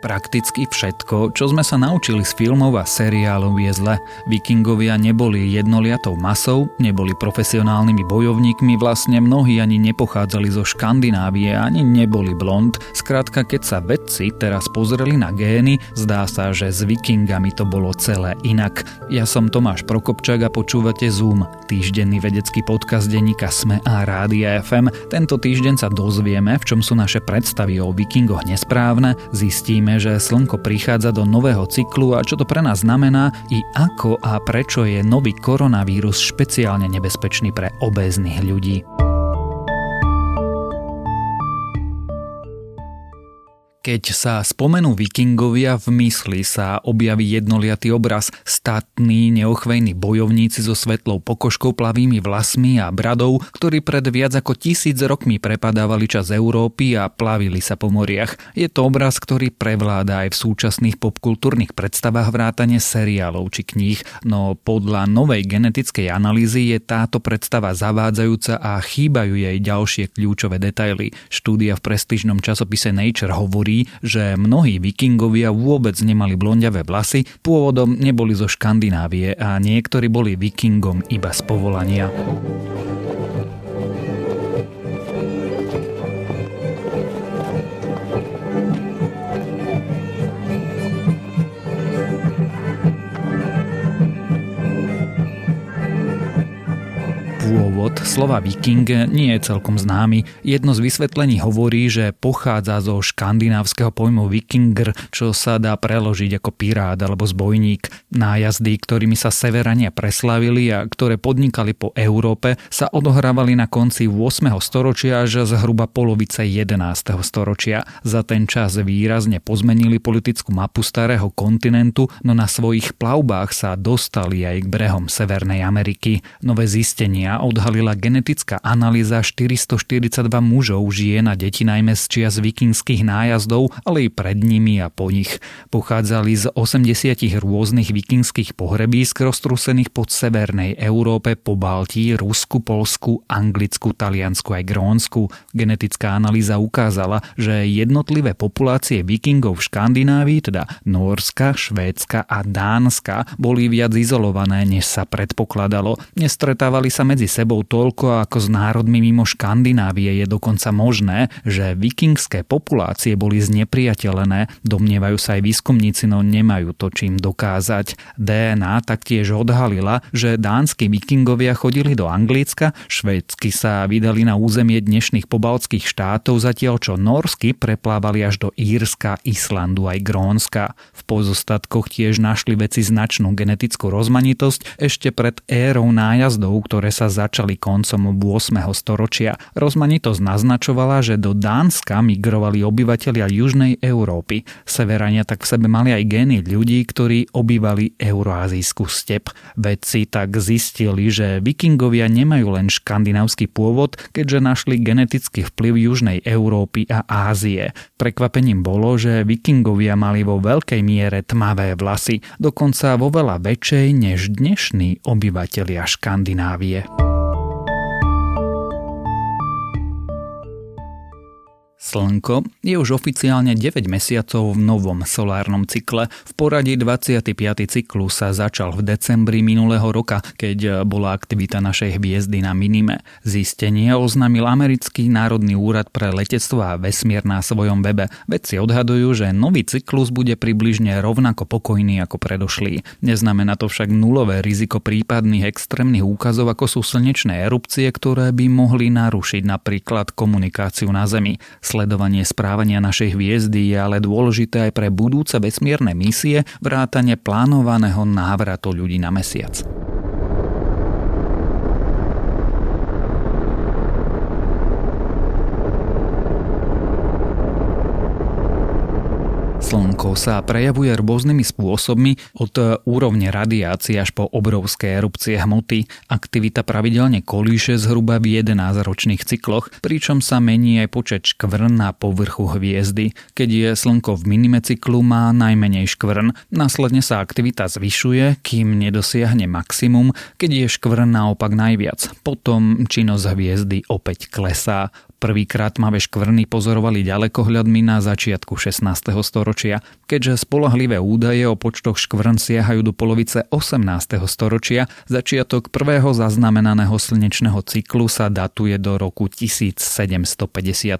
Prakticky všetko, čo sme sa naučili z filmov a seriálov je zle. Vikingovia neboli jednoliatou masou, neboli profesionálnymi bojovníkmi, vlastne mnohí ani nepochádzali zo Škandinávie, ani neboli blond. Skrátka, keď sa vedci teraz pozreli na gény, zdá sa, že s vikingami to bolo celé inak. Ja som Tomáš Prokopčák a počúvate Zoom, týždenný vedecký podcast denníka Sme a Rádia FM. Tento týždeň sa dozvieme, v čom sú naše predstavy o vikingoch nesprávne, zistíme, Vidíme, že Slnko prichádza do nového cyklu a čo to pre nás znamená i ako a prečo je nový koronavírus špeciálne nebezpečný pre obéznych ľudí. Keď sa spomenú vikingovia, v mysli sa objaví jednoliatý obraz statní, neochvejní bojovníci so svetlou pokožkou, plavými vlasmi a bradou, ktorí pred viac ako tisíc rokmi prepadávali čas Európy a plavili sa po moriach. Je to obraz, ktorý prevláda aj v súčasných popkultúrnych predstavách vrátane seriálov či kníh, no podľa novej genetickej analýzy je táto predstava zavádzajúca a chýbajú jej ďalšie kľúčové detaily. Štúdia v prestížnom časopise Nature hovorí, hovorí, že mnohí vikingovia vôbec nemali blondiavé vlasy, pôvodom neboli zo Škandinávie a niektorí boli vikingom iba z povolania. Pôvod slova viking nie je celkom známy. Jedno z vysvetlení hovorí, že pochádza zo škandinávskeho pojmu vikinger, čo sa dá preložiť ako pirát alebo zbojník. Nájazdy, ktorými sa severania preslavili a ktoré podnikali po Európe, sa odohrávali na konci 8. storočia až zhruba polovice 11. storočia. Za ten čas výrazne pozmenili politickú mapu starého kontinentu, no na svojich plavbách sa dostali aj k brehom Severnej Ameriky. Nové zistenia odhalila genetická analýza 442 mužov, žien a detí najmä z čias vikingských nájazdov, ale i pred nimi a po nich. Pochádzali z 80 rôznych vikingských pohrebísk roztrusených pod severnej Európe, po Baltii, Rusku, Polsku, Anglicku, Taliansku aj Grónsku. Genetická analýza ukázala, že jednotlivé populácie vikingov v Škandinávii, teda Norska, Švédska a Dánska, boli viac izolované, než sa predpokladalo. Nestretávali sa medzi sebou toľko ako s národmi mimo Škandinávie je dokonca možné, že vikingské populácie boli znepriateľené, domnievajú sa aj výskumníci, no nemajú to čím dokázať. DNA taktiež odhalila, že dánsky vikingovia chodili do Anglicka, švédsky sa vydali na územie dnešných pobaltských štátov, zatiaľ čo norsky preplávali až do Írska, Islandu aj Grónska. V pozostatkoch tiež našli veci značnú genetickú rozmanitosť ešte pred érou nájazdov, ktoré sa začali koncom 8. storočia. Rozmanitosť naznačovala, že do Dánska migrovali obyvatelia južnej Európy. Severania tak v sebe mali aj gény ľudí, ktorí obývali euroazijskú step. Vedci tak zistili, že vikingovia nemajú len škandinávsky pôvod, keďže našli genetický vplyv južnej Európy a Ázie. Prekvapením bolo, že vikingovia mali vo veľkej miere tmavé vlasy, dokonca vo veľa väčšej než dnešní obyvatelia Škandinávie. Slnko je už oficiálne 9 mesiacov v novom solárnom cykle. V poradí 25. cyklus sa začal v decembri minulého roka, keď bola aktivita našej hviezdy na minime. Zistenie oznámil americký Národný úrad pre letectvo a vesmier na svojom webe. Vedci odhadujú, že nový cyklus bude približne rovnako pokojný ako predošlý. Neznamená to však nulové riziko prípadných extrémnych úkazov ako sú slnečné erupcie, ktoré by mohli narušiť napríklad komunikáciu na Zemi. Sledovanie správania našej hviezdy je ale dôležité aj pre budúce vesmierne misie vrátane plánovaného návratu ľudí na mesiac. Slnko sa prejavuje rôznymi spôsobmi od úrovne radiácie až po obrovské erupcie hmoty. Aktivita pravidelne kolíše zhruba v 11-ročných cykloch, pričom sa mení aj počet škvrn na povrchu hviezdy. Keď je Slnko v minimecyklu, má najmenej škvrn, následne sa aktivita zvyšuje, kým nedosiahne maximum, keď je škvrn naopak najviac. Potom činnosť hviezdy opäť klesá. Prvýkrát tmavé škvrny pozorovali ďalekohľadmi na začiatku 16. storočia, keďže spolahlivé údaje o počtoch škvrn siahajú do polovice 18. storočia, začiatok prvého zaznamenaného slnečného cyklu sa datuje do roku 1755.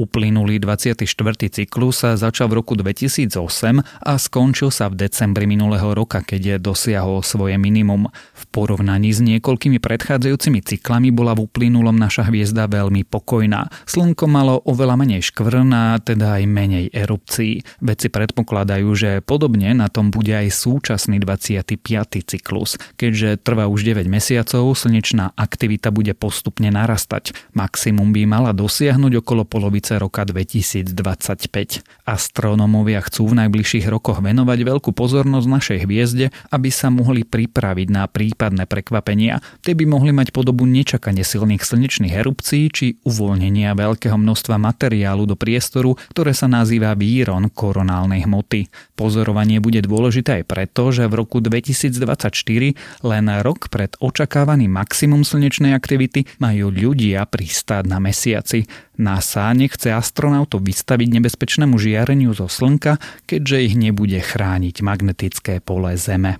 Uplynulý 24. cyklus sa začal v roku 2008 a skončil sa v decembri minulého roka, keď je dosiahol svoje minimum. V porovnaní s niekoľkými predchádzajúcimi cyklami bola v uplynulom naša hviezda veľmi pokojná. Slnko malo oveľa menej škvrn a teda aj menej erupcií. Vedci predpokladajú, že podobne na tom bude aj súčasný 25. cyklus. Keďže trvá už 9 mesiacov, slnečná aktivita bude postupne narastať. Maximum by mala dosiahnuť okolo polovice roka 2025. Astronómovia chcú v najbližších rokoch venovať veľkú pozornosť našej hviezde, aby sa mohli pripraviť na prípadné prekvapenia. Tie by mohli mať podobu nečakane silných slnečných erupcií či uvoľnenia veľkého množstva materiálu do priestoru, ktoré sa nazýva víron koronálnej hmoty. Pozorovanie bude dôležité aj preto, že v roku 2024, len rok pred očakávaným maximum slnečnej aktivity, majú ľudia pristáť na mesiaci. NASA nechce astronautov vystaviť nebezpečnému žiareniu zo Slnka, keďže ich nebude chrániť magnetické pole Zeme.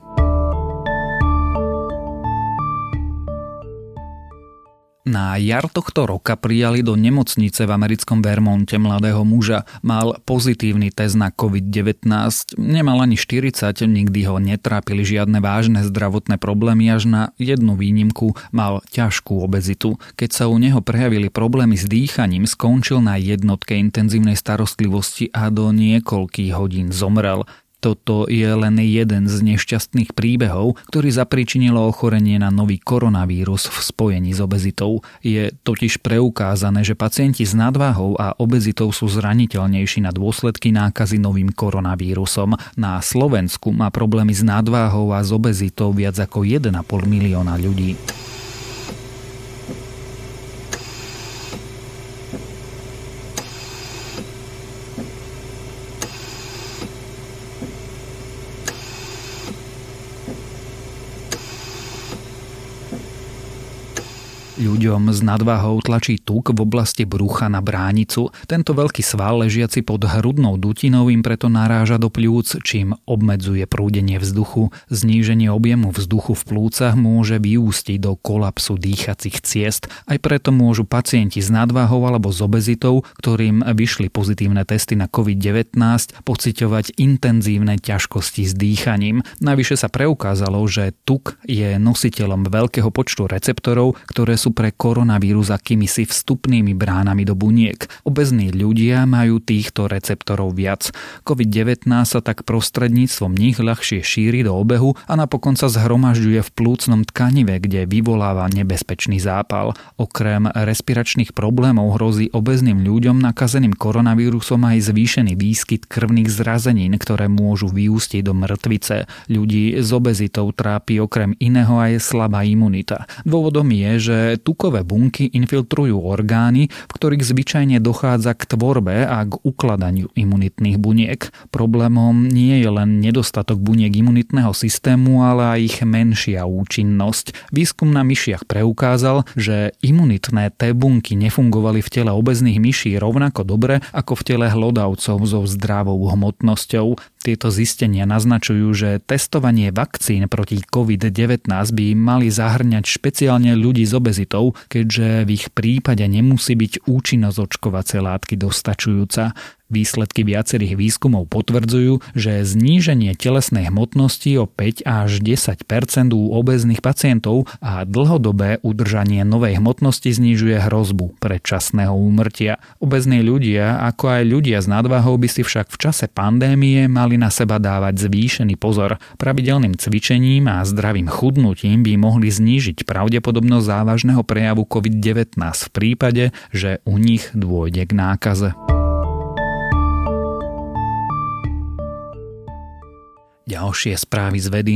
Na jar tohto roka prijali do nemocnice v americkom Vermonte mladého muža. Mal pozitívny test na COVID-19, nemal ani 40, nikdy ho netrápili žiadne vážne zdravotné problémy, až na jednu výnimku mal ťažkú obezitu. Keď sa u neho prejavili problémy s dýchaním, skončil na jednotke intenzívnej starostlivosti a do niekoľkých hodín zomrel. Toto je len jeden z nešťastných príbehov, ktorý zapričinilo ochorenie na nový koronavírus v spojení s obezitou. Je totiž preukázané, že pacienti s nadváhou a obezitou sú zraniteľnejší na dôsledky nákazy novým koronavírusom. Na Slovensku má problémy s nadváhou a s obezitou viac ako 1,5 milióna ľudí. Ľuďom s nadváhou tlačí tuk v oblasti brucha na bránicu. Tento veľký sval ležiaci pod hrudnou dutinou im preto naráža do pľúc, čím obmedzuje prúdenie vzduchu. Zníženie objemu vzduchu v plúcach môže vyústiť do kolapsu dýchacích ciest. Aj preto môžu pacienti s nadváhou alebo s obezitou, ktorým vyšli pozitívne testy na COVID-19, pociťovať intenzívne ťažkosti s dýchaním. Navyše sa preukázalo, že tuk je nositeľom veľkého počtu receptorov, ktoré sú sú pre koronavírus akýmisi vstupnými bránami do buniek. Obezní ľudia majú týchto receptorov viac. COVID-19 sa tak prostredníctvom nich ľahšie šíri do obehu a napokon sa zhromažďuje v plúcnom tkanive, kde vyvoláva nebezpečný zápal. Okrem respiračných problémov hrozí obezným ľuďom nakazeným koronavírusom aj zvýšený výskyt krvných zrazenín, ktoré môžu vyústiť do mŕtvice. Ľudí s obezitou trápi okrem iného aj slabá imunita. Dôvodom je, že tukové bunky infiltrujú orgány, v ktorých zvyčajne dochádza k tvorbe a k ukladaniu imunitných buniek. Problémom nie je len nedostatok buniek imunitného systému, ale aj ich menšia účinnosť. Výskum na myšiach preukázal, že imunitné T bunky nefungovali v tele obezných myší rovnako dobre ako v tele hlodavcov so zdravou hmotnosťou. Tieto zistenia naznačujú, že testovanie vakcín proti COVID-19 by mali zahrňať špeciálne ľudí s obezitou, keďže v ich prípade nemusí byť účinnosť očkovacej látky dostačujúca. Výsledky viacerých výskumov potvrdzujú, že zníženie telesnej hmotnosti o 5 až 10% u obezných pacientov a dlhodobé udržanie novej hmotnosti znižuje hrozbu predčasného úmrtia. Obezní ľudia, ako aj ľudia s nadvahou by si však v čase pandémie mali na seba dávať zvýšený pozor. Pravidelným cvičením a zdravým chudnutím by mohli znížiť pravdepodobnosť závažného prejavu COVID-19 v prípade, že u nich dôjde k nákaze. Ďalšie správy z vedy.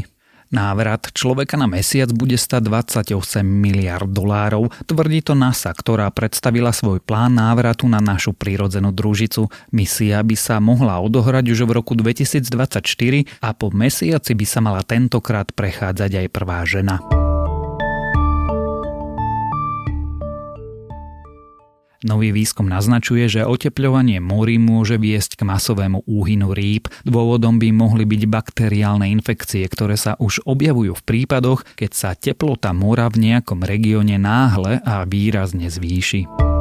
Návrat človeka na mesiac bude stať 28 miliard dolárov, tvrdí to NASA, ktorá predstavila svoj plán návratu na našu prírodzenú družicu. Misia by sa mohla odohrať už v roku 2024 a po mesiaci by sa mala tentokrát prechádzať aj prvá žena. Nový výskum naznačuje, že otepľovanie morí môže viesť k masovému úhynu rýb. Dôvodom by mohli byť bakteriálne infekcie, ktoré sa už objavujú v prípadoch, keď sa teplota mora v nejakom regióne náhle a výrazne zvýši.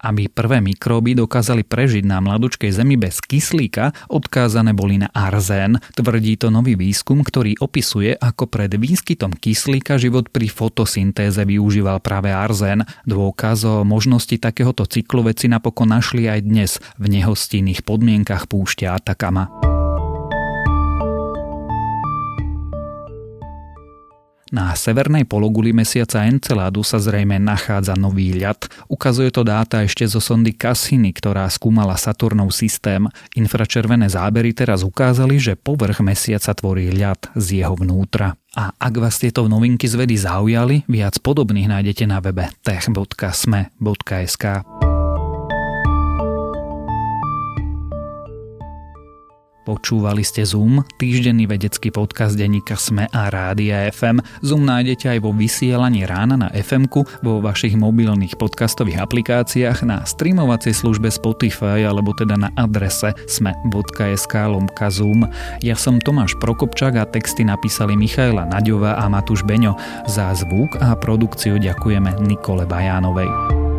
Aby prvé mikróby dokázali prežiť na mladučkej Zemi bez kyslíka, odkázané boli na arzén. Tvrdí to nový výskum, ktorý opisuje, ako pred výskytom kyslíka život pri fotosyntéze využíval práve arzén. Dôkaz o možnosti takéhoto cyklu veci napokon našli aj dnes v nehostinných podmienkach púšťa Atakama. Na severnej pologuli mesiaca Enceladu sa zrejme nachádza nový ľad. Ukazuje to dáta ešte zo sondy Cassini, ktorá skúmala Saturnov systém. Infračervené zábery teraz ukázali, že povrch mesiaca tvorí ľad z jeho vnútra. A ak vás tieto novinky z vedy zaujali, viac podobných nájdete na webe tech.sme.sk. Počúvali ste Zoom, týždenný vedecký podcast denníka Sme a Rádia FM. Zoom nájdete aj vo vysielaní rána na fm vo vašich mobilných podcastových aplikáciách, na streamovacej službe Spotify alebo teda na adrese sme.sk lomka Zoom. Ja som Tomáš Prokopčák a texty napísali Michaela Naďová a Matúš Beňo. Za zvuk a produkciu ďakujeme Nikole Bajánovej.